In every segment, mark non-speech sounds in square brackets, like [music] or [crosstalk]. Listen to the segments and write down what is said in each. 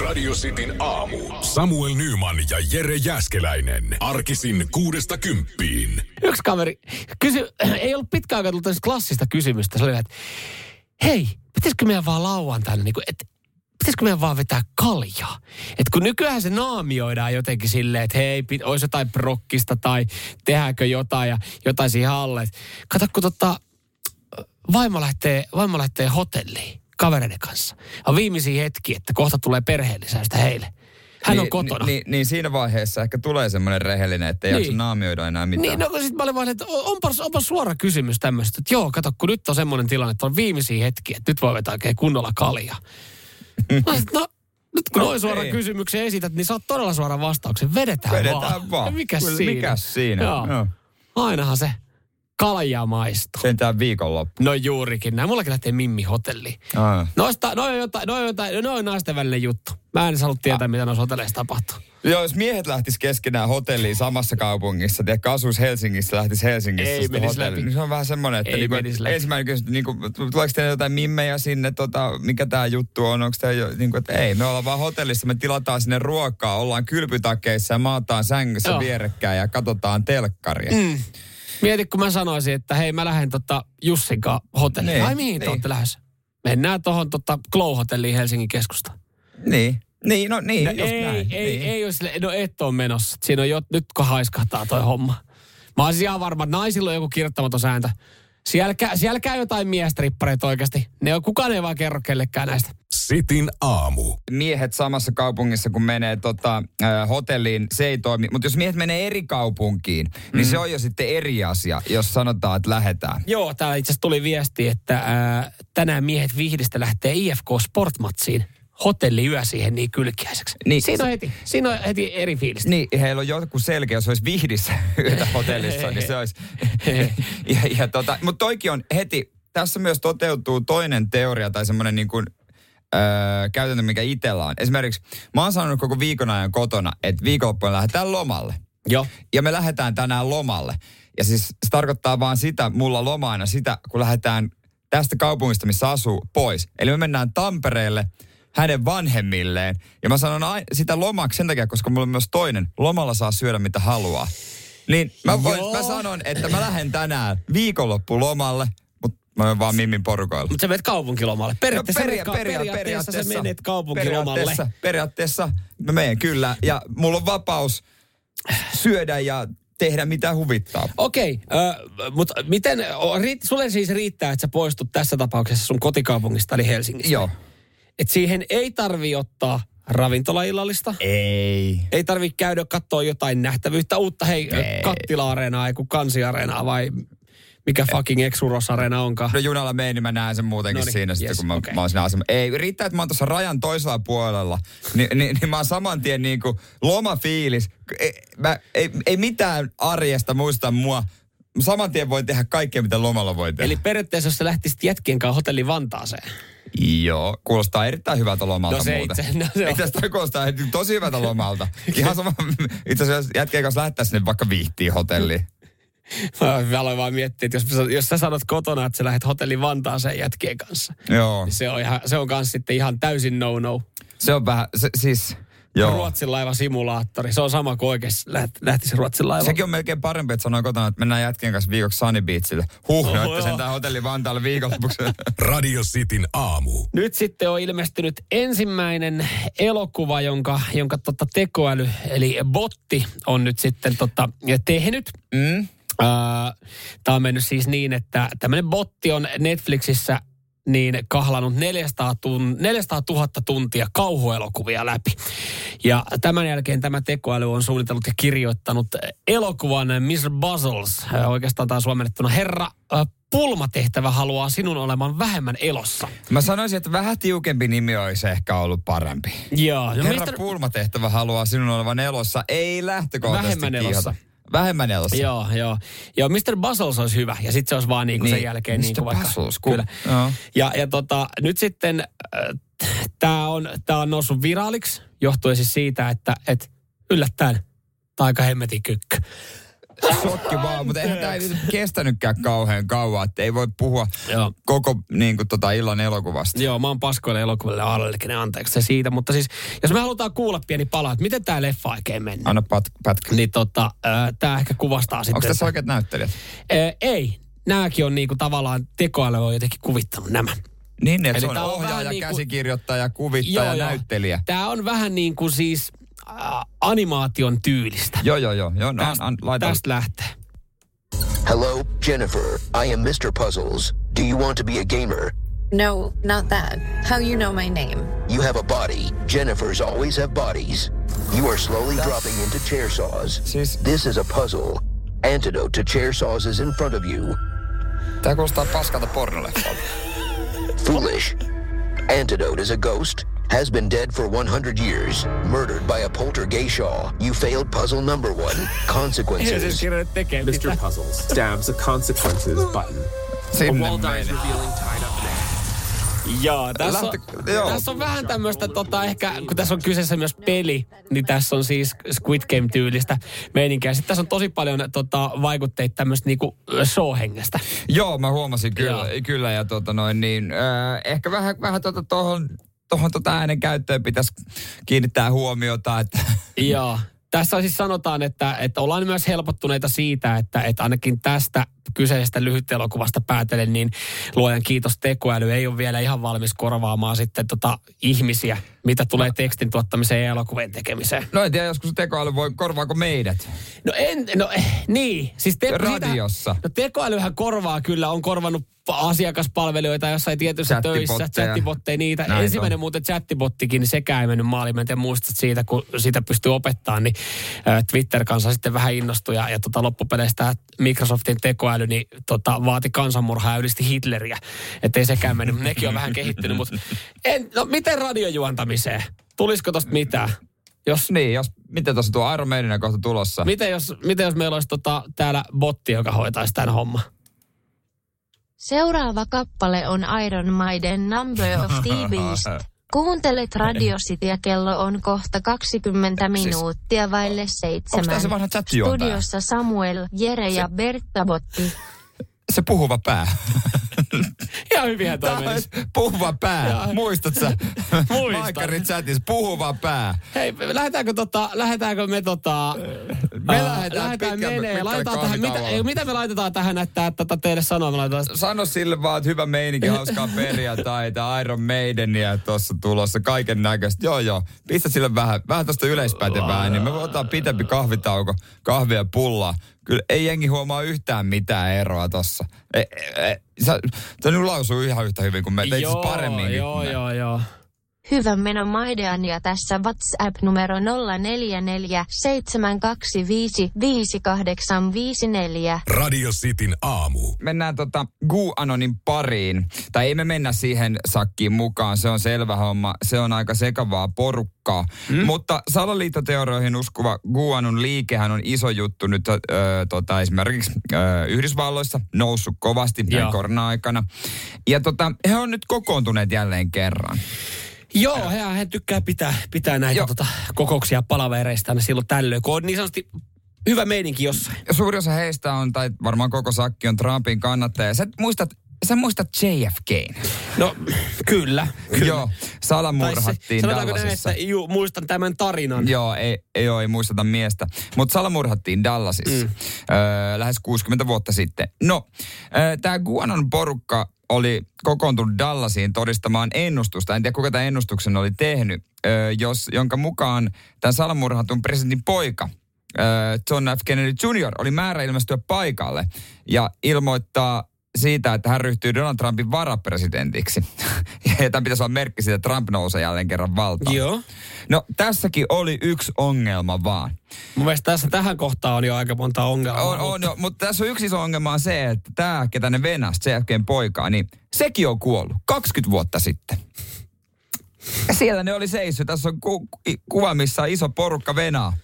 Radio Cityn aamu. Samuel Nyman ja Jere Jäskeläinen. Arkisin kuudesta kymppiin. Yksi kaveri kysy, [clears throat] ei ollut pitkään aikaa tullut klassista kysymystä. Se oli, että hei, pitäisikö meidän vaan lauantaina, niin kuin, että pitäisikö meidän vaan vetää kaljaa? Et kun nykyään se naamioidaan jotenkin silleen, että hei, pit, olisi jotain prokkista tai tehdäänkö jotain ja jotain siihen alle. Kato, kun tota, vaimo lähtee, vaimo lähtee hotelliin kavereiden kanssa. On viimeisiä hetki, että kohta tulee perheellisäystä heille. Hän on niin, kotona. Niin, niin siinä vaiheessa ehkä tulee semmoinen rehellinen, että ei Niin. jaksa naamioida enää mitään. Niin, no kun sit mä olin vaan, että onpa, onpa suora kysymys tämmöistä, että joo, kato, kun nyt on semmoinen tilanne, että on viimeisiä hetkiä, että nyt voi vetää oikein kunnolla kaljaa. [laughs] no, sit, no, nyt kun No, noin suoran ei. kysymyksen esität, niin saat todella suoran vastauksen. Vedetään, Vedetään vaan. Ja mikäs Kyllä, siinä? mikäs siinä? Joo. Joo. Ainahan se kalja maistuu. Sentään viikonloppu. No juurikin näin. Mullakin lähtee Mimmi hotelliin. Aa. Noista, no on jotain, no on jotain, no on naisten välinen juttu. Mä en halua tietää, mitä noissa hotelleissa tapahtuu. Joo, jos miehet lähtis keskenään hotelliin samassa kaupungissa, tiedätkö, asuisi Helsingissä, lähtis Helsingissä Ei sitten menisi hotelliin, läpi. niin se on vähän semmoinen, että Ei niinku, ensimmäinen kysymys, niinku, tuleeko teille jotain mimmejä sinne, tota, mikä tämä juttu on, onko jo, niinku, että ei, me ollaan vaan hotellissa, me tilataan sinne ruokaa, ollaan kylpytakeissa ja maataan sängyssä Joo. vierekkäin ja katsotaan telkkaria. Mm. Mieti, kun mä sanoisin, että hei, mä lähden tota Jussin kanssa hotelliin. Niin, Ai mihin te niin. olette lähdössä? Mennään tuohon tota Glow-hotelliin Helsingin keskustaan. Niin. Niin, no niin, No just ei, näin. ei, niin. ei ole sille, no et ole menossa. Siinä on jo, nyt kun haiskahtaa toi homma. Mä olisin ihan varma, että naisilla on joku kirjoittamaton sääntö. Siellä, kä- siellä käy jotain miestrippareita oikeasti. Ne on, kukaan ei vaan kerro kellekään näistä. Sitin aamu. miehet samassa kaupungissa, kun menee tota, äh, hotelliin, se ei toimi. Mutta jos miehet menee eri kaupunkiin, niin se on jo sitten eri asia, jos sanotaan, että lähdetään. Joo, täällä itse asiassa tuli viesti, että ää, tänään miehet Vihdistä lähtee IFK Sportmatsiin hotelliyö siihen niin kylkiäiseksi. Niin. Siinä on heti, siinä on heti eri fiilistä. Niin, heillä on joku selkeä, jos olisi vihdissä [laughs] yötä hotellissa, niin se olisi... [laughs] ja, ja tota, mutta toikin on heti, tässä myös toteutuu toinen teoria tai semmoinen niin kuin, öö, käytäntö, mikä itsellä on. Esimerkiksi mä oon sanonut koko viikon ajan kotona, että viikonloppuun lähdetään lomalle. Joo. Ja me lähdetään tänään lomalle. Ja siis se tarkoittaa vaan sitä, mulla lomaina sitä, kun lähdetään tästä kaupungista, missä asuu, pois. Eli me mennään Tampereelle hänen vanhemmilleen. Ja mä sanon ai- sitä lomaksi sen takia, koska mulla on myös toinen. Lomalla saa syödä mitä haluaa. Niin mä, voin, Joo. mä sanon, että mä lähden tänään viikonloppu lomalle, mutta mä menen vaan Mimmin porukoilla. Mutta sä menet kaupunkilomalle. Periaatteessa, No, peria- peria- peria- periaatteessa, periaatteessa sä menet kaupunkilomalle. Periaatteessa, periaatteessa mä menen kyllä. Ja mulla on vapaus syödä ja tehdä mitä huvittaa. Okei, okay, mutta miten, o, riit, sulle siis riittää, että sä poistut tässä tapauksessa sun kotikaupungista eli Helsingistä? Joo. Et siihen ei tarvi ottaa ravintolaillallista. Ei. Ei tarvi käydä katsoa jotain nähtävyyttä, uutta hei, Ei. kattila-areenaa, ei kun kansiareenaa vai mikä fucking Exuros-areena onkaan. No junalla menen, niin mä näen sen muutenkin Noniin, siinä sitten, yes, kun mä, okei. mä oon siinä asema. Ei, riittää, että mä oon tuossa rajan toisella puolella. Ni, niin, niin mä oon saman tien niin kuin lomafiilis. Ei, mä, ei, ei mitään arjesta muista mua. Saman tien voi tehdä kaikkea, mitä lomalla voi tehdä. Eli periaatteessa, jos sä lähtisit jätkien kanssa hotelli Vantaaseen. Joo, kuulostaa erittäin hyvältä lomalta No se muuten. itse- no se. Itse asiassa kuulostaa tosi hyvältä lomalta. [laughs] Ihan sama, itse asiassa jos jätkien kanssa lähettää sinne vaikka viihtiin hotelliin. Mä aloin vaan miettiä, että jos, jos sä sanot kotona, että sä lähdet hotelli Vantaaseen jätkien kanssa, Joo, niin se on, ihan, se on kans sitten ihan täysin no-no. se on vähän, se, siis, joo. Ruotsin laiva simulaattori. Se on sama kuin oikeasti läht- lähtisi Ruotsin laiva. Sekin on melkein parempi, että sanoo kotona, että mennään jätkien kanssa viikoksi Sunny Beachille. Huh, Oho, oh, joo. sen tää hotelli Vantaalle viikonlopuksi. [laughs] Radio Cityn aamu. Nyt sitten on ilmestynyt ensimmäinen elokuva, jonka, jonka tota tekoäly, eli botti, on nyt sitten tota tehnyt. mm? Tämä on mennyt siis niin, että tämmöinen botti on Netflixissä niin kahlannut 400, tun, 400 000 tuntia kauhuelokuvia läpi. Ja tämän jälkeen tämä tekoäly on suunnitellut ja kirjoittanut elokuvan Mr. Buzzles. Oikeastaan tämä suomennettuna Herra Pulmatehtävä haluaa sinun olevan vähemmän elossa. Mä sanoisin, että vähän tiukempi nimi olisi ehkä ollut parempi. Joo. No Herra Mr. Pulmatehtävä haluaa sinun olevan elossa, ei lähtökohtaisesti Vähemmän elossa. Vähemmän elossa. Joo, joo. Joo, Mr. Buzzles olisi hyvä. Ja sitten se olisi vaan niinku niin, sen Niin, jälkeen Mr. niin kuin vaikka... Cool. Kyllä. Joo. Ja, ja tota, nyt sitten äh, tämä on, tää on noussut viraaliksi, johtuen siis siitä, että et yllättäen tämä on aika hemmetin kykkö. Shokki vaan, mutta eihän tämä nyt kestänytkään kauhean kauan, että ei voi puhua Joo. koko niin kuin, tota, illan elokuvasta. Joo, mä oon paskoille elokuville allerginen, anteeksi se siitä. Mutta siis, jos me halutaan kuulla pieni pala, että miten tämä leffa oikein meni, Anna pat, pätkä. niin tota, tämä ehkä kuvastaa sitten. Onko tässä oikeat näyttelijät? Ää, ei. Nämäkin on niinku tavallaan tekoäly on jotenkin kuvittanut nämä. Niin, että Eli se on on ohjaaja, vähän niin kuin- käsikirjoittaja, kuvittaja, näyttelijä. Tämä on vähän niin kuin siis äh, animaation tyylistä. Joo, joo, joo. joo no, Tästä, an, laita. tästä lähtee. Hello, Jennifer. I am Mr. Puzzles. Do you want to be a gamer? No, not that. How you know my name? You have a body. Jennifers always have bodies. You are slowly dropping into chair saws. Siis This is a puzzle. Antidote to chair saws is in front of you. tää kuulostaa paskalta pornoleffalta. Foolish. Antidote is a ghost. Has been dead for 100 years. Murdered by a poltergeishaw. You failed puzzle number one. [laughs] Consequences. Mr. Puzzles stabs a consequences [laughs] button. A Sinne wall dies meni. revealing tied up man. Joo, tässä on, Lähti- joo. tässä on vähän tämmöistä, tota, ehkä kun tässä on kyseessä myös peli, niin tässä on siis Squid Game-tyylistä meininkiä. Sitten tässä on tosi paljon tota, vaikutteita tämmöistä niinku show-hengestä. Joo, mä huomasin kyllä, Joo. kyllä ja tota noin niin, äh, ehkä vähän, vähän tota tohon, tohon tota äänen käyttöön pitäisi kiinnittää huomiota, että Joo. Tässä siis sanotaan, että, että ollaan myös helpottuneita siitä, että, että ainakin tästä kyseisestä lyhytelokuvasta päätellen, niin luojan kiitos tekoäly ei ole vielä ihan valmis korvaamaan sitten tota ihmisiä, mitä tulee tekstin tuottamiseen ja elokuvien tekemiseen. no en tiedä, joskus tekoäly voi, korvaako meidät? No en, no eh, niin. Siis te, Radiossa. no tekoälyhän korvaa kyllä, on korvannut asiakaspalvelijoita jossain tietyissä töissä, chattibotteja, niitä. Näin Ensimmäinen on. muuten chattibottikin, sekään ei mennyt maaliin. Mä en muistat siitä, kun sitä pystyy opettamaan, niin ä, Twitter-kanssa sitten vähän innostui. Ja, ja tota, loppupeleissä tämä Microsoftin tekoäly niin, tota, vaati kansanmurhaa ja ylisti Hitleriä. Että ei sekään mennyt, nekin on vähän kehittynyt. Mutta [laughs] en, no miten radiojuontamiseen? Tulisiko tosta mitään? Jos Niin, jos, miten tuossa tuo Iron Maiden on kohta tulossa? Miten jos, miten jos meillä olisi tota, täällä botti, joka hoitaisi tämän homman? Seuraava kappale on Iron Maiden Number of [laughs] the Beast. Kuuntelet Radio City ja kello on kohta 20 minuuttia vaille Onko tämä se seitsemän. vanha? Studiossa Samuel, Jere ja Bertta Botti. [laughs] Se puhuva pää. [laughs] Ihan hyvinhän toi Tämä menisi. olisi puhuva pää. Muistat sä? [laughs] Muistan. Maikarin chatissa puhuva pää. Hei, lähdetäänkö, tota, lähdetäänkö me tota... Me ää, lähdetään lähdetään pitkän- menee. Laitetaan tähän, mitä, ei, mitä me laitetaan tähän, että tota, teille sanoa? Me laitetaan, Sano sille vaan, että hyvä meininki, [laughs] hauskaa perjantaita, Iron Maidenia tuossa tulossa, kaiken näköistä. Joo, joo. Pistä sille vähän, vähän tuosta yleispätevää, niin me otetaan pitempi kahvitauko, kahvia pullaa. Kyllä ei jengi huomaa yhtään mitään eroa tossa. E, e, e, sä, sä nyt lausuu ihan yhtä hyvin kuin me, teit siis paremminkin. Joo, joo, joo. Hyvän menon Maidean ja tässä WhatsApp numero 044 725 5854. Radio Cityn aamu. mennään tota Gu-Anonin pariin. Tai ei me mennä siihen sakkiin mukaan, se on selvä homma. Se on aika sekavaa porukkaa. Mm. Mutta salaliittoteorioihin uskova Guanon liikehän on iso juttu nyt ö, tota, esimerkiksi ö, Yhdysvalloissa noussut kovasti korona-aikana. Ja tota, he on nyt kokoontuneet jälleen kerran. Joo, he, he tykkää pitää, pitää näitä Joo. tota, kokouksia palavereista silloin tällöin, kun on niin sanotusti hyvä meininki jossain. Suuri osa heistä on, tai varmaan koko sakki on Trumpin kannattaja. Sä muistat, sä muistat JFKn. No, kyllä. kyllä. Joo, Tai se, salamurhattiin sanotaanko näin, että juu, muistan tämän tarinan. Joo, ei, ei, oo, ei muisteta miestä. Mutta salamurhattiin Dallasissa mm. öö, lähes 60 vuotta sitten. No, öö, tämä Guanon porukka oli kokoontunut Dallasiin todistamaan ennustusta. En tiedä, kuka tämän ennustuksen oli tehnyt, jos, jonka mukaan tämän salamurhatun presidentin poika, John F. Kennedy Jr. oli määrä ilmestyä paikalle ja ilmoittaa siitä, että hän ryhtyy Donald Trumpin varapresidentiksi. [laughs] ja tämä pitäisi olla merkki siitä, että Trump nousee jälleen kerran valtaan. Joo. No tässäkin oli yksi ongelma vaan. Mun mielestä tässä tähän kohtaan on jo aika monta ongelmaa. On, on, jo, mutta tässä on yksi iso ongelma on se, että tämä, ketä ne venas, JFKn poikaa, niin sekin on kuollut 20 vuotta sitten. Ja siellä ne oli seissyt. Tässä on ku, ku- kuva, missä on iso porukka venaa.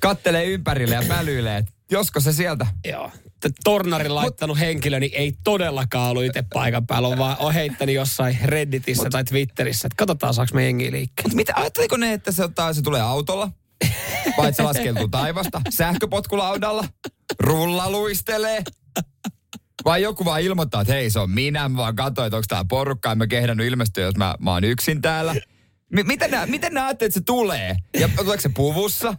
Kattelee ympärille ja pälyilee, että josko se sieltä... Joo. T- Tornarin laittanut henkilö niin ei todellakaan ollut itse paikan päällä, on vaan on heittänyt jossain Redditissä tai Twitterissä, että katsotaan saaks me jengiä liikkeelle. Mutta mitä, ajatteliko ne, että se, ottaa, se tulee autolla? Vai se laskeutuu taivasta sähköpotkulaudalla, rulla luistelee. Vai joku vaan ilmoittaa, että hei se on minä, mä vaan katsoin, että onko tää porukka, en mä kehdannut ilmestyä, jos mä, mä oon yksin täällä. M- miten, nää, miten näette, että se tulee? Ja tuleeko se puvussa?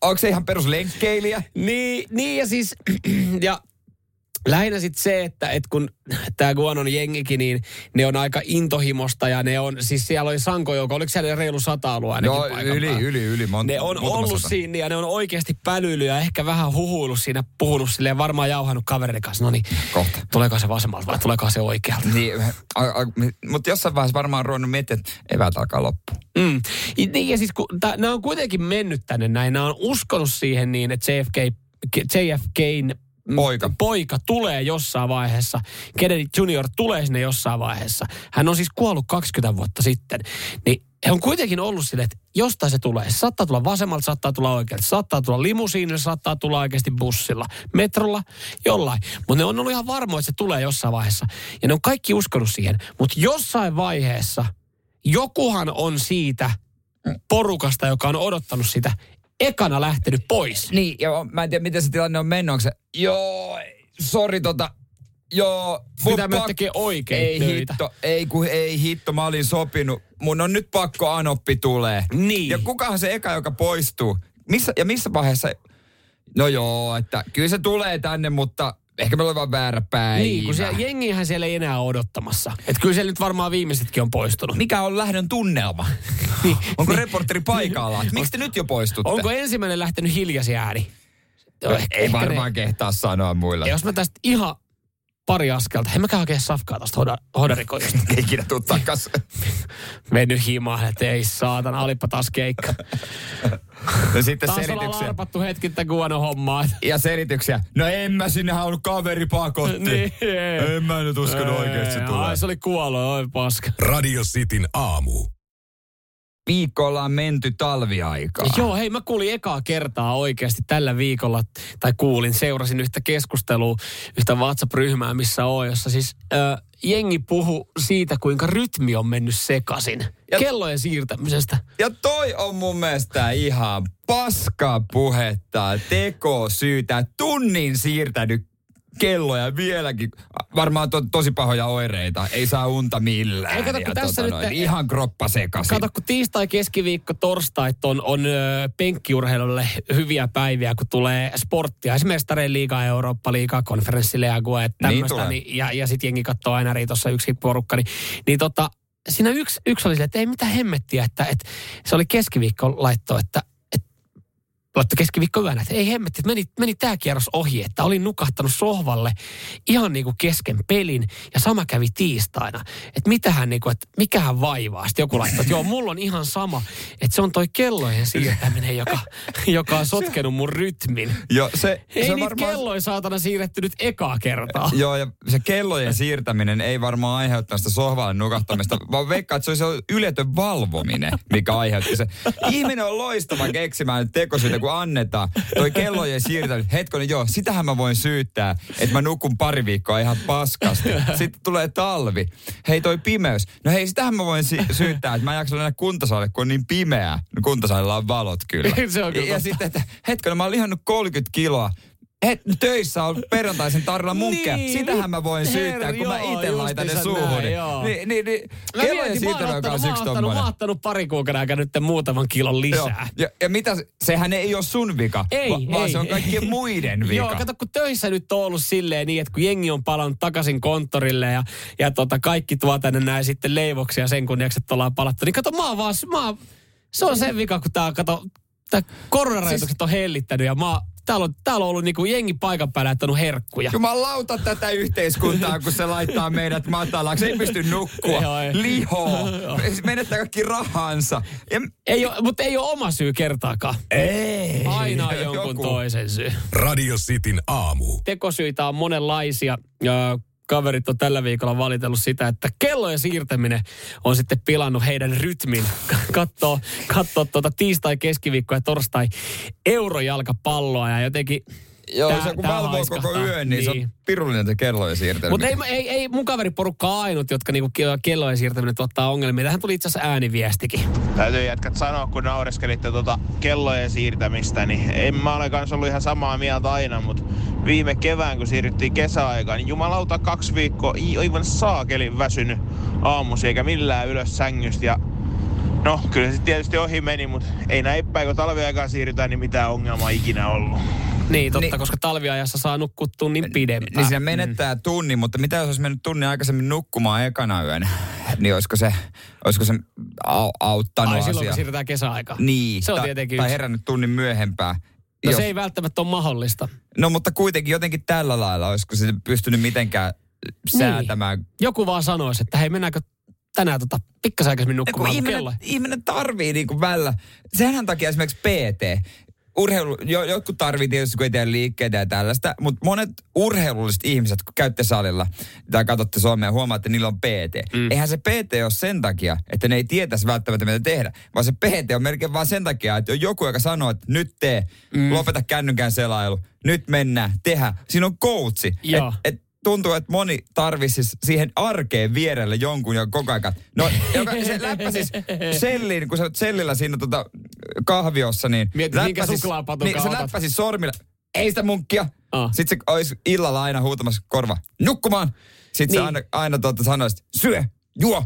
Onko se ihan perus lenkkeilijä? Niin, niin ja siis, [clears throat] ja lähinnä sitten se, että, että kun tämä Guanon jengikin, niin ne on aika intohimosta ja ne on, siis siellä oli Sanko joukko, oliko siellä reilu sata ainakin Joo, paikan yli, yli, yli. Monta, Ne on ollut sata. siinä ja ne on oikeasti pälyily ja ehkä vähän huhuillut siinä, puhunut silleen, varmaan jauhannut kaverin kanssa. No niin, Kohta. tuleeko se vasemmalta vai tuleeko se oikealta? Niin, mutta jossain vaiheessa varmaan ruvennut miettiä, että eväät alkaa loppu. Mm. Niin ja siis kun nämä on kuitenkin mennyt tänne näin, nämä on uskonut siihen niin, että JFK, JFKin Poika. poika tulee jossain vaiheessa. Kennedy Junior tulee sinne jossain vaiheessa. Hän on siis kuollut 20 vuotta sitten. Niin he on kuitenkin ollut silleen, että jostain se tulee. Se saattaa tulla vasemmalta, saattaa tulla oikealta. Saattaa tulla limusiinilla, saattaa tulla oikeasti bussilla, metrolla, jollain. Mutta ne on ollut ihan varmoja, että se tulee jossain vaiheessa. Ja ne on kaikki uskonut siihen. Mutta jossain vaiheessa jokuhan on siitä porukasta, joka on odottanut sitä, ekana lähtenyt pois. Niin, ja mä en tiedä, miten se tilanne on mennyt. Onko se, joo, sori tota, joo. mun myös pak- tekee oikein Ei töitä. hitto, ei kun ei hitto, mä olin sopinut. Mun on nyt pakko anoppi tulee. Niin. Ja kukahan se eka, joka poistuu? Missä, ja missä vaiheessa? No joo, että kyllä se tulee tänne, mutta ehkä meillä on vaan väärä päivä. Niin, kun siellä, jengihän siellä ei enää ole odottamassa. Että kyllä siellä nyt varmaan viimeisetkin on poistunut. Mikä on lähdön tunnelma? [laughs] Niin. Onko reporteri paikalla? Miksi te nyt jo poistutte? Onko ensimmäinen lähtenyt hiljaisin ääni? Ei varmaan kehtaa sanoa muilla. Ne, jos mä tästä ihan pari askelta, en mäkään oikein safkaa tosta hoda, hodarikoista. Ei [laughs] ikinä tuu takas. [laughs] Mennyt himaan, että ei saatana, olipa taas keikka. No sitten Taas selityksiä. larpattu hetki tämän Guano hommaa. Ja selityksiä. No en mä sinne halunnut kaveri pakotti. Niin. En mä nyt uskonut oikeesti tulee. Ai se oli kuollut, oi paska. Radio Cityn aamu. Viikko ollaan menty talviaikaa. Joo, hei mä kuulin ekaa kertaa oikeasti tällä viikolla, tai kuulin, seurasin yhtä keskustelua, yhtä WhatsApp-ryhmää, missä on, jossa siis ö, jengi puhu siitä, kuinka rytmi on mennyt sekaisin. Ja-. Kellojen siirtämisestä. Ja toi on mun mielestä ihan paskaa puhetta, teko syytä. Tunnin siirtänyt kelloja vieläkin. Varmaan to, tosi pahoja oireita. Ei saa unta millään. Ei, kato, kun ja tässä nyt- ihan kroppa sekaisin. Kato, kun tiistai, keskiviikko, torstait on, on ö, penkkiurheilulle hyviä päiviä, kun tulee sporttia. Esimerkiksi Mestareen liigaa, Eurooppa-liigaa, konferenssileagua, että Niin tämmöistä. tulee. Niin, ja ja sitten jengi katsoo aina tuossa yksi porukka. Niin, niin tota, siinä yksi, yksi oli se, että ei mitään hemmettiä, että, että se oli keskiviikko laitto, että laittoi keskiviikkoyönä, että ei hemmetti, että meni, meni tämä kierros ohi, että olin nukahtanut sohvalle ihan niin kuin kesken pelin ja sama kävi tiistaina. Että mitähän niin kuin, että mikähän vaivaa. Sitten joku laittoi, että joo, mulla on ihan sama, että se on toi kellojen siirtäminen, joka, joka on sotkenut mun rytmin. Joo, se, Ei se niitä varmaan... kelloja saatana siirretty nyt ekaa kertaa. Joo, ja se kellojen siirtäminen ei varmaan aiheuttanut sitä sohvalle nukahtamista, vaan veikkaa, että se oli se yletön valvominen, mikä aiheutti se. Ihminen on loistava keksimään tekosyitä, kun annetaan. Toi kellojen siirtäminen, hetkonen, joo, sitähän mä voin syyttää, että mä nukun pari viikkoa ihan paskasti. Sitten tulee talvi. Hei, toi pimeys. No hei, sitähän mä voin si- syyttää, että mä en jaksa mennä kuntosalille, kun on niin pimeää. No kuntosalilla on valot kyllä. [laughs] Se on kyllä ja, ja sitten, että hetkonen, mä oon lihannut 30 kiloa. Et, töissä on perjantaisen tarjolla munkkeja. Niin, Sitähän mä voin her- syyttää, kun mä joo, itse laitan ne suuhun. näin, joo. Niin, niin, niin. Mä Kellojen mietin, mä oon ottanut, kanssa mä oon ottanut, mä oon ottanut pari kuukauden aikana nyt muutaman kilon Joo. lisää. Ja, ja mitä, se- sehän ei ole sun vika, Ei, va- vaan ei, se on kaikkien muiden [laughs] vika. Joo, kato kun töissä nyt on ollut silleen niin, että kun jengi on palannut takaisin konttorille ja, ja tota, kaikki tuo tänne näin sitten leivoksia sen kunniaksi, että ollaan palattu. Niin kato, mä oon vaan, mä oon, se on sen vika, kun tää, kato, tää koronarajoitukset Siis- on hellittänyt ja mä oon, täällä on, täällä on ollut niinku jengi paikan päällä, että on herkkuja. Jumalauta tätä yhteiskuntaa, kun se laittaa meidät matalaksi. Ei pysty nukkua. Liho. Menettää kaikki rahansa. Ja, Ei ole, mutta ei ole oma syy kertaakaan. ei. Aina on jonkun Joku. toisen syy. Radio Cityn aamu. tekosyitä on monenlaisia. Ja kaverit on tällä viikolla valitellut sitä, että kellojen siirtäminen on sitten pilannut heidän rytmin. [laughs] Katsoo, katsoo tuota tiistai, keskiviikko ja torstai eurojalkapalloa ja jotenkin Joo, Tää- se kun tää valvoo koko yön, niin, se on Niin. pirullinen se kellojen siirtely. Mutta ei, ei, ei mun kaveriporukka ainut, jotka niinku ke- kellojen siirtäminen tuottaa ongelmia. Tähän tuli itse asiassa ääniviestikin. Täytyy jätkät sanoa, kun naureskelitte tuota kellojen siirtämistä, niin en mä ole kanssa ollut ihan samaa mieltä aina, mutta viime kevään, kun siirryttiin kesäaikaan, niin jumalauta kaksi viikkoa i- aivan saakelin väsynyt aamusi eikä millään ylös sängystä. Ja no, kyllä se tietysti ohi meni, mutta ei näin päin, kun talviaikaan siirrytään, niin mitään ongelmaa ikinä ollut. Niin, totta, Niin. niin. koska talviajassa saa nukkua tunnin pidempään. Niin siinä menettää tunnin, mutta mitä jos olisi mennyt tunnin aikaisemmin nukkumaan ekana yönä? Niin olisiko se, olisiko se au, auttanut Ai silloin, kun asia? siirrytään kesäaikaan. Niin. Se on tai, tietenkin Tai yksi. herännyt tunnin myöhempään. No Jos- se ei välttämättä ole mahdollista. No mutta kuitenkin jotenkin tällä lailla, olisiko se pystynyt mitenkään säätämään. Niin. Joku vaan sanoisi, että hei mennäänkö tänään tota, pikkasen aikaisemmin kun nukkumaan kuin kello. ihminen, ihminen tarvii niinku välillä. Senhän takia esimerkiksi PT. Urheilu, jo, jotkut tarvii tietysti, kun ei tee liikkeitä ja tällaista, mutta monet urheilulliset ihmiset, kun käytte salilla tai katsotte Suomea huomaatte, että niillä on PT. Mm. Eihän se PT ole sen takia, että ne ei tietäisi välttämättä, mitä tehdä, vaan se PT on melkein vaan sen takia, että on joku, joka sanoo, että nyt tee, mm. lopeta kännykän selailu, nyt mennään, tehdä. Siinä on. Joo. Et, et tuntuu, että moni tarvitsisi siihen arkeen vierelle jonkun, joka koko ajan... No, joka, se [laughs] läppäsis selliin, kun sä oot sellillä siinä tota kahviossa, niin... Mietit, suklaapatukan Niin, se läppäsis sormilla. Ei sitä munkkia. Ah. Sitten se olisi illalla aina huutamassa korva. Nukkumaan. Sitten Niin. se aina, aina tuota sanoisi, syö, juo.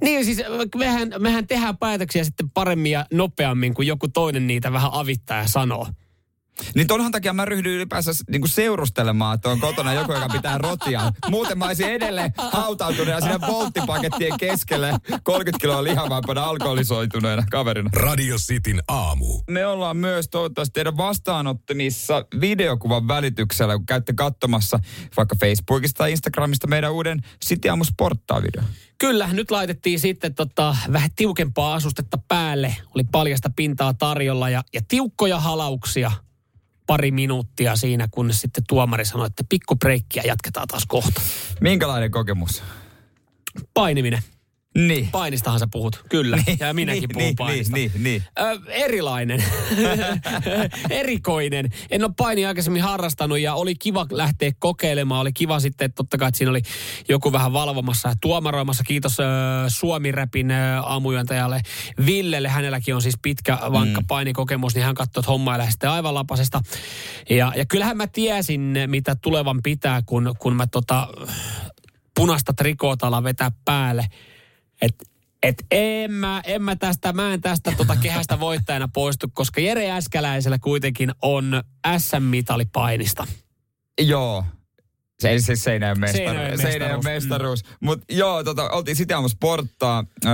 Niin siis mehän, mehän tehdään päätöksiä sitten paremmin ja nopeammin, kuin joku toinen niitä vähän avittaa ja sanoo. Niin tonhan takia mä ryhdyin ylipäänsä niinku seurustelemaan, että on kotona joku, joka pitää rotia. Muuten mä olisin edelleen hautautuneena siinä volttipakettien keskelle 30 kiloa lihavampana alkoholisoituneena kaverina. Radio Cityn aamu. Me ollaan myös toivottavasti teidän vastaanottimissa videokuvan välityksellä, kun käytte katsomassa vaikka Facebookista tai Instagramista meidän uuden City Aamu Sporttaa video. Kyllä, nyt laitettiin sitten tota, vähän tiukempaa asustetta päälle. Oli paljasta pintaa tarjolla ja, ja tiukkoja halauksia pari minuuttia siinä, kunnes sitten tuomari sanoi, että pikku breikkiä jatketaan taas kohta. Minkälainen kokemus? Painiminen. Niin. Painistahan sä puhut, kyllä. Ja minäkin niin, puhun niin, painista. Niin, niin, niin. Ö, erilainen. [laughs] Erikoinen. En ole paini aikaisemmin harrastanut ja oli kiva lähteä kokeilemaan. Oli kiva sitten, että totta kai että siinä oli joku vähän valvomassa ja tuomaroimassa. Kiitos ö, Suomi-räpin ö, aamujuontajalle Villelle. Hänelläkin on siis pitkä, vankka mm. painikokemus, niin hän katsoi, että homma ei sitten aivan lapasesta. Ja, ja kyllähän mä tiesin, mitä tulevan pitää, kun, kun mä tota, punaista trikootalla vetää päälle. Että et en mä, en mä tästä, mä en tästä tota kehästä voittajana poistu, koska Jere Äskäläisellä kuitenkin on SM-mitali painista. Joo. Se ei siis Seinäjoen mestaruus. Seinäjoen mestaruus. mestaruus. Mutta joo, tota, oltiin sitä aamu sporttaa, öö,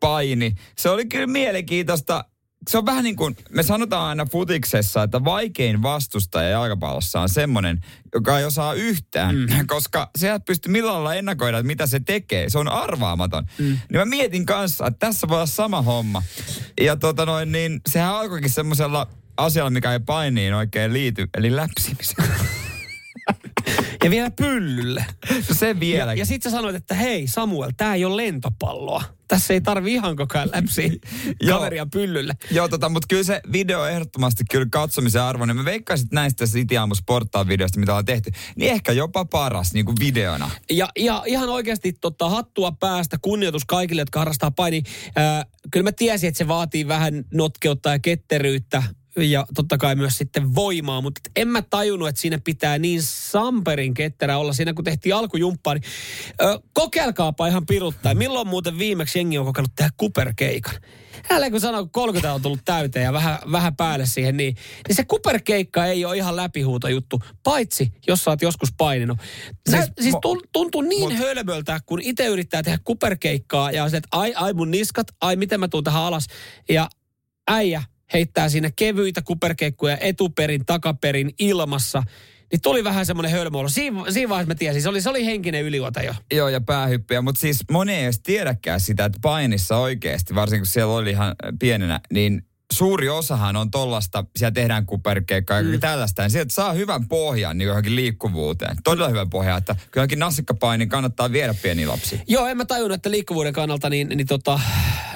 paini. Se oli kyllä mielenkiintoista. Se on vähän niin kuin, me sanotaan aina futiksessa, että vaikein vastustaja jalkapallossa on semmoinen, joka ei osaa yhtään, mm. [laughs] koska se ei pysty millään lailla ennakoida, että mitä se tekee. Se on arvaamaton. Mm. Niin mä mietin kanssa, että tässä voi olla sama homma. Ja tota noin, niin sehän alkoikin semmoisella asialla, mikä ei painiin oikein liity, eli läpsimisellä. [laughs] Ja vielä pyllylle. No se vielä. Ja, ja sit sä sanoit, että hei Samuel, tää ei ole lentopalloa. Tässä ei tarvi ihan koko ajan läpsi [laughs] Joo. kaveria pyllylle. Joo, tota, mutta kyllä se video on ehdottomasti kyllä katsomisen arvoinen. Mä veikkaisin, että näistä City Aamu Sporttaa videosta, mitä on tehty, niin ehkä jopa paras niin kuin videona. Ja, ja ihan oikeasti tota, hattua päästä, kunnioitus kaikille, jotka harrastaa paini. Ää, kyllä mä tiesin, että se vaatii vähän notkeutta ja ketteryyttä ja totta kai myös sitten voimaa, mutta en mä tajunnut, että siinä pitää niin samperin ketterä olla. Siinä kun tehtiin alkujumppaa, niin ö, kokeilkaapa ihan piruttaa. Milloin muuten viimeksi jengi on kokeillut tehdä kuperkeikan? Älä kun sanoo, kun 30 on tullut täyteen ja vähän, vähän päälle siihen, niin, niin se kuperkeikka ei ole ihan läpihuuto juttu, paitsi jos sä oot joskus paininut. Nä, Siis siis, tuntuu niin mut- mut, hölmöltä, kun itse yrittää tehdä kuperkeikkaa ja se, että ai, ai mun niskat, ai miten mä tuun tähän alas. Ja äijä heittää siinä kevyitä kuperkeikkoja etuperin, takaperin, ilmassa. Niin tuli vähän semmoinen hölmöolo. Siinä, siinä vaiheessa mä tiesin, se oli, se oli henkinen ylivuota jo. Joo, ja päähyppiä. Mutta siis moni ei edes tiedäkään sitä, että painissa oikeasti, varsinkin kun siellä oli ihan pienenä, niin suuri osahan on tollasta, siellä tehdään kuperkeikkaa ja mm. tällaista, niin sieltä saa hyvän pohjan niin johonkin liikkuvuuteen. Todella hyvän pohjan, että kylläkin nassikkapaini kannattaa viedä pieni lapsi. Joo, en mä tajunnut, että liikkuvuuden kannalta niin, niin tota,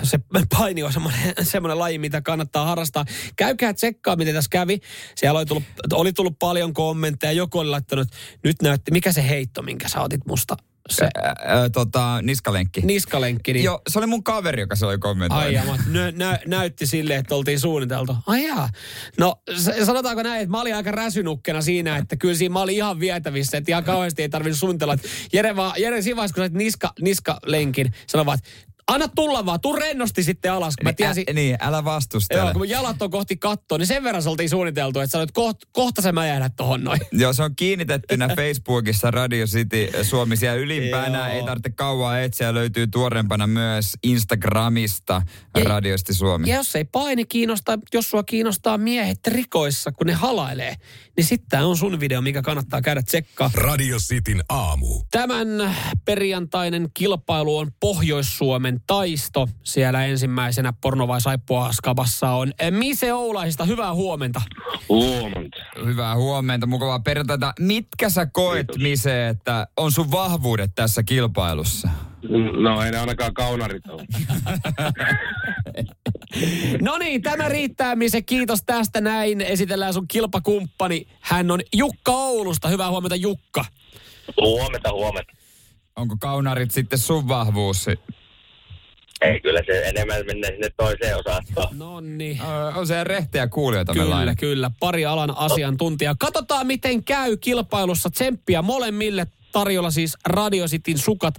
se paini on semmoinen, [laughs] semmoinen laji, mitä kannattaa harrastaa. Käykää tsekkaa, miten tässä kävi. Siellä oli tullut, oli tullut paljon kommentteja. Joku oli laittanut, nyt näytti, mikä se heitto, minkä sä otit musta se ää, tota, niskalenkki. niskalenkki. Niin, Joo, se oli mun kaveri, joka se oli kommentoinut. Ai nä, nä, näytti silleen, että oltiin suunniteltu. Ai jaa. No sanotaanko näin, että mä olin aika räsynukkena siinä, että kyllä siinä mä olin ihan vietävissä, että ihan kauheasti ei tarvinnut suunnitella. Että Jere, vaan, Jere siinä vaiheessa, kun sait niska, niskalenkin, sanoi vaan, että anna tulla vaan, tuu rennosti sitten alas. Kun mä tiesin, Ä, niin, älä vastustele. joo, kun mun jalat on kohti kattoa, niin sen verran se oltiin suunniteltu, että sanoit, koht, kohta se mäjähdät tohon noin. [laughs] Joo, se on kiinnitettynä [laughs] Facebookissa Radio City Suomi siellä ylimpänä. Joo. Ei tarvitse kauan etsiä, löytyy tuorempana myös Instagramista Ja- Radio City Suomi. Ja jos ei paini kiinnostaa, jos sua kiinnostaa miehet rikoissa, kun ne halailee, niin sitten tää on sun video, mikä kannattaa käydä tsekkaa. Radio Cityn aamu. Tämän perjantainen kilpailu on Pohjois-Suomen taisto. Siellä ensimmäisenä porno vai saippua skabassa on Mise Oulaisista. Hyvää huomenta. Huomenta. Hyvää huomenta, mukavaa perjantaita. Mitkä sä koet, Mise, että on sun vahvuudet tässä kilpailussa? No ei ne ainakaan kaunarit ole. [laughs] No niin, tämä riittää Mise. Kiitos tästä näin. Esitellään sun kilpakumppani. Hän on Jukka Oulusta. Hyvää huomenta Jukka. Huomenta, huomenta. Onko kaunarit sitten sun vahvuus? Ei, kyllä se enemmän menee sinne toiseen osastoon. No niin. On se rehtejä kuulijoita meillä Kyllä, aina. kyllä. Pari alan asiantuntijaa. Katsotaan, miten käy kilpailussa. Tsemppiä molemmille. Tarjolla siis Radio Cityn sukat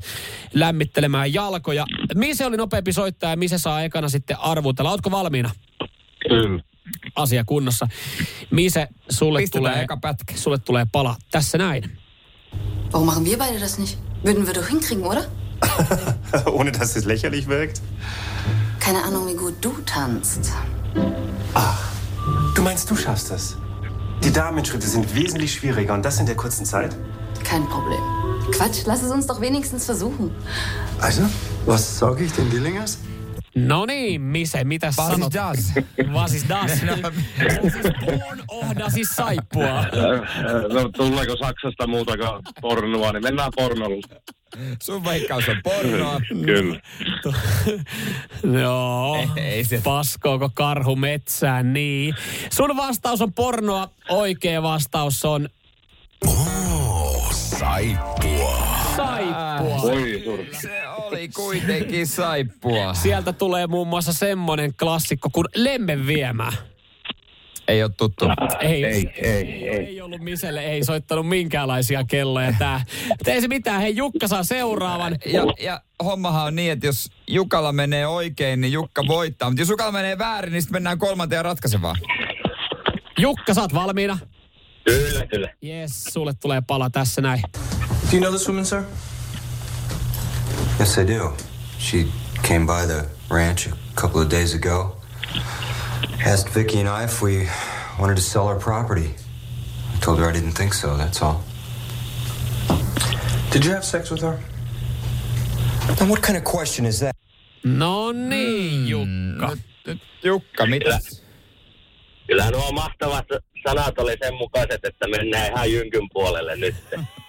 lämmittelemään jalkoja. Mise oli nopeampi soittaja ja Mise saa ekana sitten arvutella. Ootko valmiina? Kyllä. Asia kunnossa. Mise, sulle Pistetään tulee, eka pätkä. sulle tulee pala. Tässä näin. Warum machen wir beide das nicht? Würden wir doch hinkriegen, oder? [laughs] Ohne dass es lächerlich wirkt? Keine Ahnung, wie gut du tanzt. Du meinst, du schaffst das? Die Damenschritte sind wesentlich schwieriger und das in der kurzen Zeit? Kein Problem. Quatsch, lass es uns doch wenigstens versuchen. Also, was sage ich den Dillingers? No niin, Mise, mitä Was sanot? is das? [laughs] Was is das? [laughs] On siis porn, oh, saippua. [laughs] No tuleeko Saksasta muutakaan pornoa, niin mennään pornolle. Sun veikkaus on pornoa. Kyllä. Joo. Ei, ei se- Paskooko karhu metsään, niin. Sun vastaus on pornoa. Oikea vastaus on Oh, saippua. saippua. Oi, sur. Oli kuitenkin saippua. Sieltä tulee muun muassa semmonen klassikko kuin Lemmen viemä. Ei ole tuttu. Ei, Ei, ei, ei. ei ollut Miselle, ei soittanut minkäänlaisia kelloja tää. Ei se mitään, hei Jukka saa seuraavan. Ja, ja hommahan on niin, että jos Jukalla menee oikein, niin Jukka voittaa. Mutta jos Jukalla menee väärin, niin sitten mennään kolmanteen ratkaisevaan. Jukka, sä oot valmiina? Kyllä, kyllä. Yes, sulle tulee pala tässä näin. Do you know this woman, sir? Yes, I do. She came by the ranch a couple of days ago. Asked Vicky and I if we wanted to sell our property. I told her I didn't think so, that's all. Did you have sex with her? And what kind of question is that? No niin, Jukka. Jukka, mitä? Kyllä nuo mahtavat sanat oli sen mukaiset, että mennään ihan jynkyn puolelle nyt. [laughs]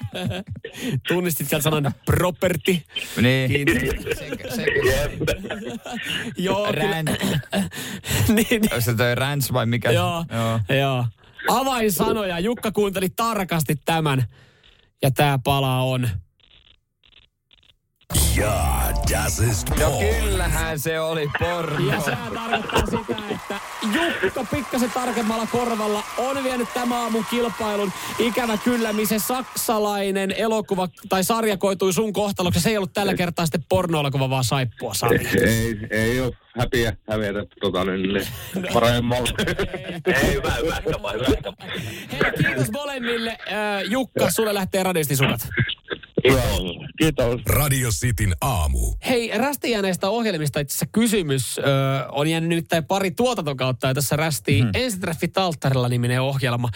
Tunnistit sieltä sanan property. Niin. Joo. Rän, [laughs] niin, niin. onko se toi Rans vai mikä? Joo, Joo. joo. Avainsanoja. Jukka kuunteli tarkasti tämän. Ja tää pala on... Ja, das ist No porn. kyllähän se oli porno. Ja sehän tarkoittaa sitä, että Jukka pikkasen tarkemmalla korvalla on vienyt tämä aamun kilpailun. Ikävä kyllä, missä saksalainen elokuva tai sarja koitui sun kohtaloksi. Se ei ollut tällä kertaa sitten pornoelokuva, vaan saippua sarja. Ei, ei ole häpiä hävetä tota niin, niin paremmalle. Ei, hyvä, hyvä, hyvä, kapa. Hei, kiitos molemmille. Äh, Jukka, sulle lähtee radistisukat. Kiitos. Kiitos. Radio Cityn aamu. Hei, rästijääneistä ohjelmista itse asiassa kysymys. Ö, on jäänyt nimittäin pari tuotantokautta ja tässä rästii hmm. Ensitreffi Talttarilla niminen ohjelma.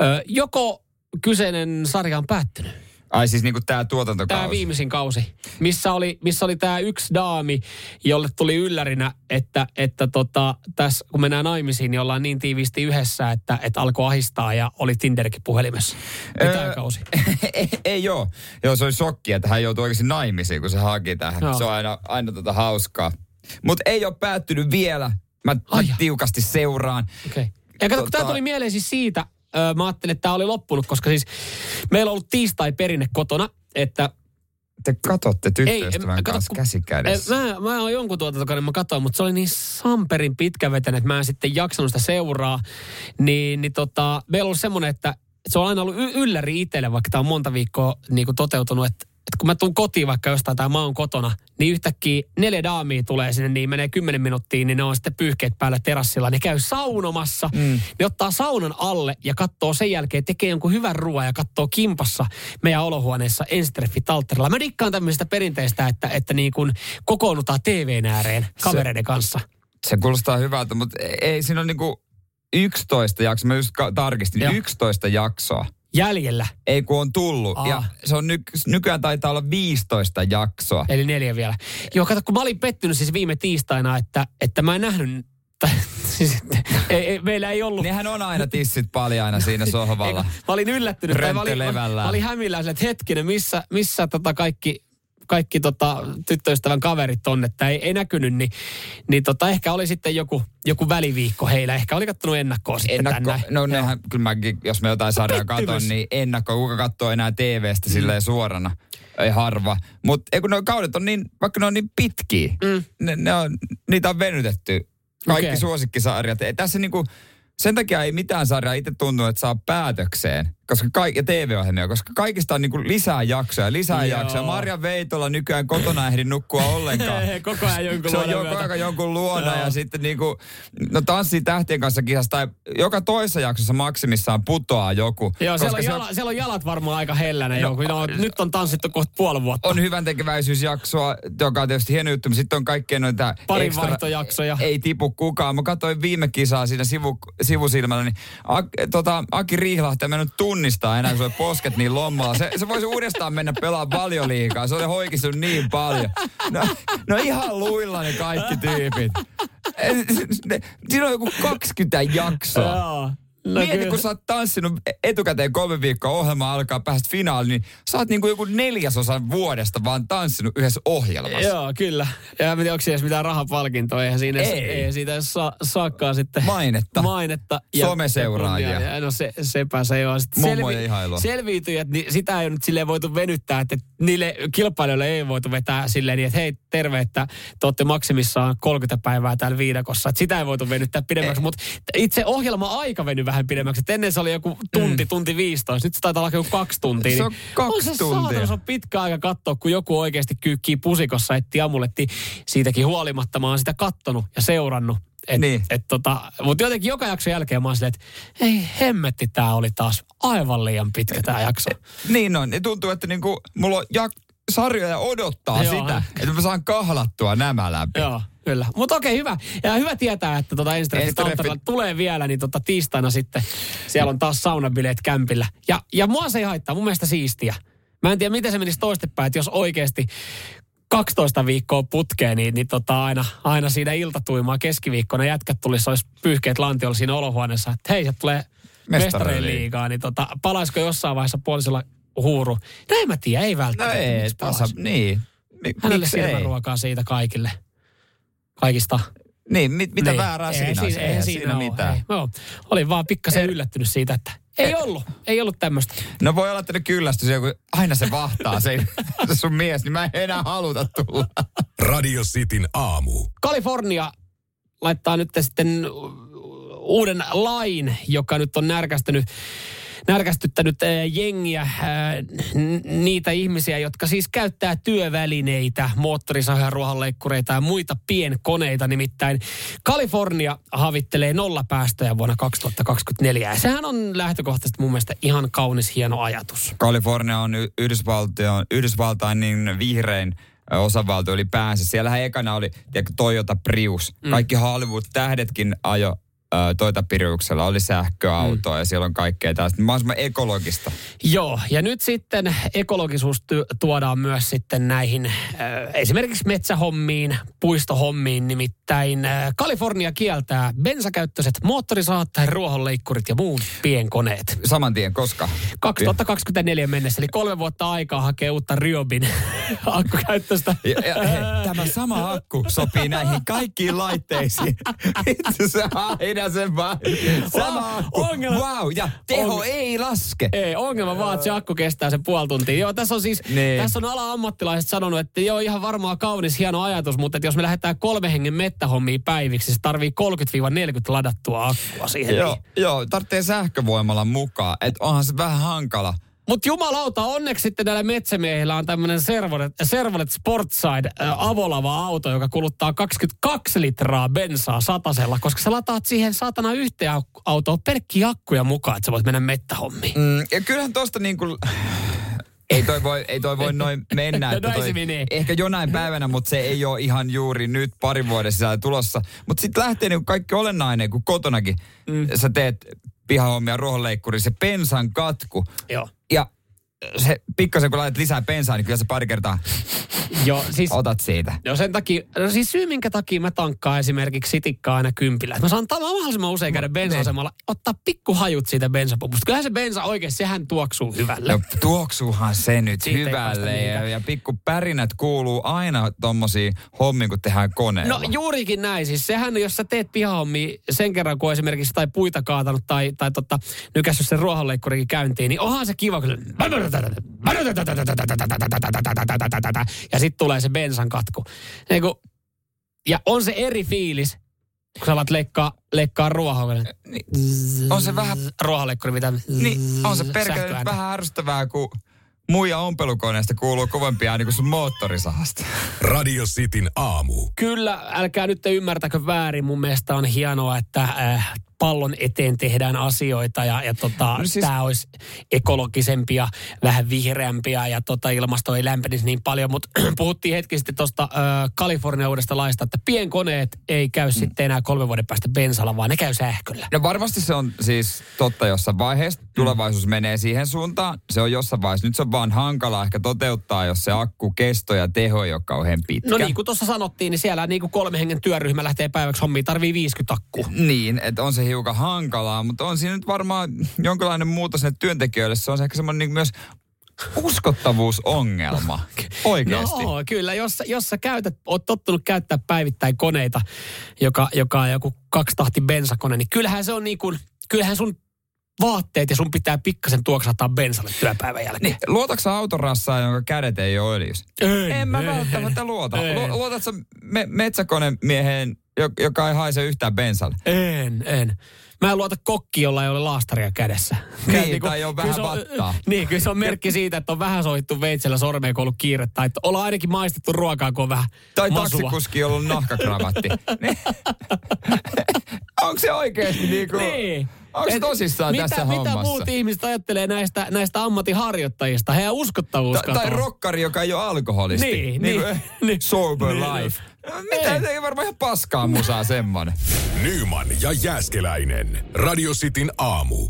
Ö, joko kyseinen sarja on päättynyt? Ai siis niinku tää tuotantokausi. Tämä viimeisin kausi, missä oli, missä oli tämä yksi daami, jolle tuli yllärinä, että, että tota, tässä kun mennään naimisiin, niin ollaan niin tiiviisti yhdessä, että, että alkoi ahistaa ja oli Tinderkin puhelimessa. Niin Öö, tämä kausi. [laughs] ei, ei joo. Joo, se oli shokki, että hän joutui oikeasti naimisiin, kun se haki tähän. Joo. Se on aina, aina tota hauskaa. Mutta ei ole päättynyt vielä. Mä, mä tiukasti seuraan. Okay. Ja kato, Tota- tämä tuli mieleen siis siitä, ö, mä ajattelin, että tämä oli loppunut, koska siis meillä on ollut tiistai perinne kotona, että Te katotte Ei, tyttöystävän en- kato, kanssa käsi kädessä. Mä, mä oon jonkun tuotantokauden, mä katsoin, mutta se oli niin samperin pitkävetäinen, että mä en sitten jaksanut sitä seuraa. Niin, niin tota, meillä on ollut semmoinen, että se on aina ollut y- ylläri itselle, vaikka tämä on monta viikkoa niin kuin toteutunut, että, että kun mä tuun kotiin vaikka jostain tai mä oon kotona, niin yhtäkkiä neljä daamia tulee sinne, niin menee kymmenen minuuttia, niin ne on sitten pyyhkeet päällä terassilla. Ne käy saunomassa, mm. ne ottaa saunan alle ja katsoo sen jälkeen, tekee jonkun hyvän ruoan ja katsoo kimpassa meidän olohuoneessa ensitreffi talterilla. Mä dikkaan tämmöisestä perinteistä, että, että niin kuin kokoonnutaan TVn ääreen kavereiden kanssa. Se kuulostaa hyvältä, mutta ei siinä on niinku 11 jaksoa. Mä just tarkistin. Joo. 11 jaksoa. Jäljellä. Ei kun on tullut. Aa. Ja se on nyky- nykyään taitaa olla 15 jaksoa. Eli neljä vielä. Joo, kato, kun mä olin pettynyt siis viime tiistaina, että, että mä en nähnyt, [laughs] tai, siis, ei, ei, meillä ei ollut. Nehän on aina tissit paljaina siinä [laughs] sohvalla. Eikö, mä olin yllättynyt. tai mä olin, mä, mä olin hämillään, että hetkinen, missä, missä tota kaikki, kaikki tota, tyttöystävän kaverit on, että ei, ei näkynyt, niin, niin tota, ehkä oli sitten joku, joku väliviikko heillä. Ehkä oli kattonut ennakkoa sitten Ennakko, tänne. no nehän, kyllä mäkin, jos mä jotain sarjaa katon, niin ennakko, kuka katsoo enää TVstä silleen suorana. Ei harva. Mutta kun nuo kaudet on niin, vaikka ne on niin pitkiä, Mm. ne, ne on, niitä on venytetty. Kaikki Okei. suosikkisarjat. Ei Tässä niinku, sen takia ei mitään sarjaa itse tunnu, että saa päätökseen. Koska kaik, ja TV-ohjelmia, koska kaikista on niinku lisää jaksoja, lisää Joo. jaksoja. Marja Veitola nykyään kotona ehdi nukkua ollenkaan. [laughs] Koko ajan jonkun Se on myötä. aika jonkun luona ja sitten niinku, no tanssii tähtien kanssa kisassa tai joka toisessa jaksossa maksimissaan putoaa joku. Joo, siellä on, se jala, siellä on jalat varmaan aika hellänä no, jo, no, nyt on tanssittu kohta puoli vuotta. on hyvän tekeväisyysjaksoa, joka on tietysti hieno juttu, mutta sitten on kaikkea noita Parinvaihtojaksoja. Ei tipu kukaan. Mä katsoin viime kisaa siinä sivu, sivusilmällä, niin Ak, tota, Aki Riihlahti mä tunnistaa enää, kun oli posket niin lommalla. Se, se voisi uudestaan mennä pelaamaan valioliikaa. Se oli hoikistunut niin paljon. No, no ihan luilla ne kaikki tyypit. Eh, Siinä on joku 20 jaksoa. Joo. No Mieti, kyllä. kun sä oot tanssinut etukäteen kolme viikkoa ohjelma alkaa päästä finaaliin, niin sä oot niinku joku neljäsosan vuodesta vaan tanssinut yhdessä ohjelmassa. Joo, kyllä. Ja en tiedä, onko siinä edes mitään rahapalkintoa. Eihän, siinä Ei. ei siitä edes saa, saakkaan sitten Mainetta. mainetta. Someseuraajia. Ja, ja, no se, sepä se Mummojen ihailua. Selviytyjät, niin sitä ei nyt silleen voitu venyttää, että niille kilpailijoille ei voitu vetää silleen niin, että hei terve, että te olette maksimissaan 30 päivää täällä viidakossa. Että sitä ei voitu venyttää pidemmäksi, mutta itse ohjelma-aika veny vähän pidemmäksi. Että ennen se oli joku tunti, mm. tunti 15. Nyt se taitaa olla joku kaksi tuntia. Se on niin kaksi on se tuntia. Saatana, se on pitkä aika katsoa, kun joku oikeasti kyykkii pusikossa, etti amuletti. Siitäkin huolimatta mä oon sitä kattonut ja seurannut. Et, Niin. et tota, mutta jotenkin joka jakson jälkeen mä oon silleen, että ei hemmetti, tää oli taas aivan liian pitkä tää jakso. Niin on. Ja tuntuu, että niinku, mulla on jak- sarjoja odottaa Joo. sitä, että mä saan kahlattua nämä läpi. Joo, kyllä. Mutta okei, hyvä. Ja hyvä tietää, että tota Enstreffi tulee vielä, niin tota tiistaina sitten siellä on taas saunabileet kämpillä. Ja, ja mua se ei haittaa, mun mielestä siistiä. Mä en tiedä, miten se menisi toistepäin, että jos oikeasti 12 viikkoa putkeen, niin, niin tota aina, aina siinä iltatuimaa keskiviikkona jätkät tulisi, olisi pyyhkeet lantiolla siinä olohuoneessa, että hei, se tulee mestareen liigaa, niin tota, palaisiko jossain vaiheessa puolisella huuru? No en mä tiedä, ei No välttämättä. ei, Miksi tasa, niin. Mi- Hänelle ei? silmäruokaa siitä kaikille. Kaikista. Niin, mit, mitä Niin. väärää Eihän siinä, siinä, eihän siinä, ole, mitään. Ei. Joo. Olin vaan pikkasen yllättynyt siitä, että ei ollut. Ei ollut tämmöistä. No voi olla, että ne kyllästys, kun aina se vahtaa se, se [laughs] sun mies, niin mä en enää haluta tulla. Radio Cityn aamu. Kalifornia laittaa nyt sitten uuden lain, joka nyt on närkästynyt närkästyttänyt äh, jengiä, äh, niitä ihmisiä, jotka siis käyttää työvälineitä, moottorisahoja, ruohonleikkureita ja muita pienkoneita. Nimittäin Kalifornia havittelee nollapäästöjä vuonna 2024. Ja sehän on lähtökohtaisesti mun mielestä ihan kaunis, hieno ajatus. Kalifornia on Y- Yhdysvaltion, Yhdysvaltain niin vihrein osavaltio ylipäänsä. Siellähän ekana oli tiedätkö, Toyota Prius. Mm. Kaikki Hollywood-tähdetkin ajo Toita Piriuksella oli sähköauto mm. ja siellä on kaikkea tästä mahdollisimman ekologista. Joo, ja nyt sitten ekologisuus tuodaan myös sitten näihin äh, esimerkiksi metsähommiin, puistohommiin, nimittäin äh, Kalifornia kieltää bensakäyttöiset moottorisaat, ruohonleikkurit ja muut pienkoneet. Saman tien, koska? 2024 mennessä, eli kolme vuotta aikaa hakee uutta Riobin [laughs] akkukäyttöstä. Ja, ja, hei, tämä sama akku sopii näihin kaikkiin laitteisiin. [laughs] Itse se aina se vaan. Sama akku. Ongelma- Wow, ja teho On- ei laske. Ei, ongelma vaan, että se akku kestää sen puoli tuntia. Joo, tässä on siis, Niin. tässä on ala-ammattilaiset sanonut, että joo, ihan varmaan kaunis, hieno ajatus, mutta että jos me lähdetään kolme hengen mettähommiin päiviksi, se tarvii 30-40 ladattua akkua siihen. Joo, joo, tarvitsee sähkövoimalla mukaan. että onhan se vähän hankala. Mutta jumalauta, onneksi sitten näillä metsämiehillä on tämmöinen Servolet, Servolet Sportside äh, avolava auto, joka kuluttaa 22 litraa bensaa satasella, koska sä lataat siihen saatana yhteen au- autoon pelkkiä akkuja mukaan, että sä voit mennä mettähommiin. Mm, ja kyllähän tosta niin kuin... Ei toi voi, ei toi voi noin mennä. [laughs] No että toi, se menee. ehkä jonain päivänä, mutta se ei ole ihan juuri nyt parin vuoden sisällä tulossa. Mutta sitten lähtee niin kaikki olennainen, kun kotonakin mm. sä teet pihahommia ruohonleikkuri, se pensan katku. Joo. Ja se pikkasen kun laitat lisää bensaa, niin kyllä se pari kertaa Joo, siis otat siitä. No sen takia, no siis syy minkä takia mä tankkaan esimerkiksi sitikkaa aina kympillä. Mä saan ta- mahdollisimman usein käydä bensa-asemalla, ottaa pikkuhajut siitä bensapupusta. Kyllähän se bensa oikein, sehän tuoksuu hyvälle. No tuoksuuhan se nyt Siitä hyvälle ja, ja pikku pärinät kuuluu aina tommosiin hommiin, kun tehdään koneella. No juurikin näin. Siis sehän, jos sä teet pihahommia sen kerran, kun esimerkiksi tai puita kaatanut tai, tai totta, nykässyt sen ruohonleikkurikin käyntiin, niin onhan se kiva, kun se... Ja sitten tulee se bensan katku. Niin kun, ja on se eri fiilis, kun sä alat leikkaa, leikkaa ruohon. on se vähän Ruohonleikkuri, mitä... Niin, on se perkele vähän ärsyttävää, kun muija ompelukoneesta kuuluu kovempia ääni kuin sun moottorisahasta. Radio Cityn aamu. Kyllä, älkää nyt ymmärtäkö väärin. Mun mielestä on hienoa, että äh, pallon eteen tehdään asioita ja, ja tota, no siis- tämä olisi ekologisempia, vähän vihreämpiä ja tota, ilmasto ei lämpenisi niin paljon. Mutta [clears throat] puhuttiin hetki sitten tuosta äh, Kalifornian uudesta laista, että pienkoneet ei käy mm. sitten enää kolmen vuoden päästä bensalla, vaan ne käy sähköllä. No varmasti se on siis totta jossain vaiheessa. Tulevaisuus menee siihen suuntaan. Se on jossain vaiheessa. Nyt se on vaan hankala ehkä toteuttaa, jos se akku kesto ja teho ei ole kauhean pitkä. No niin kuin tuossa sanottiin, niin siellä niin kuin kolme hengen työryhmä lähtee päiväksi hommiin, tarvii 50 akkua. Niin, että on se hiukan hankalaa, mutta on siinä nyt varmaan jonkinlainen muutos sinne työntekijöille. Se on ehkä semmoinen niin myös uskottavuusongelma. Oikeasti. [laughs] No kyllä, jos, jos sä käytät, oot tottunut käyttää päivittäin koneita, joka, joka on joku kaksitahti bensakone, niin kyllähän se on niin kuin, kyllähän sun vaatteet ja sun pitää pikkasen tuoksahtaa bensalle työpäivän jälkeen. Niin, luotatko sä autorassaan, jonka kädet ei ole öljyssä? En, en mä välttämättä luota. En. Lu- Luotatko me- metsäkonemieheen, joka ei haise yhtään bensalle? En, en. Mä en luota kokki, jolla ei ole laastaria kädessä. Niin, Kyllä tai on kyllä vähän se vattaa. [laughs] Niin, kyllä se on merkki siitä, että on vähän soittu veitsellä sormeen, kun on ollut kiire. Tai että ollaan ainakin maistettu ruokaa, kun on vähän Tai masua. taksikuski, jolla on nahkakravatti. [laughs] Niin. [laughs] Onko se oikeasti niin kuin... Niin. Onko tosissaan mitä, tässä mitä hommassa? muut ihmiset ajattelee näistä, näistä ammattiharjoittajista? Heidän uskottavuus Ta- tai rokkari, joka ei ole alkoholisti. Niin, niin, niin, niin. Sober Niin. life. Mitä, Ei. se ei varmaan ihan paskaa musaa semmonen. Nyman ja Jääskeläinen. Radio Cityn aamu.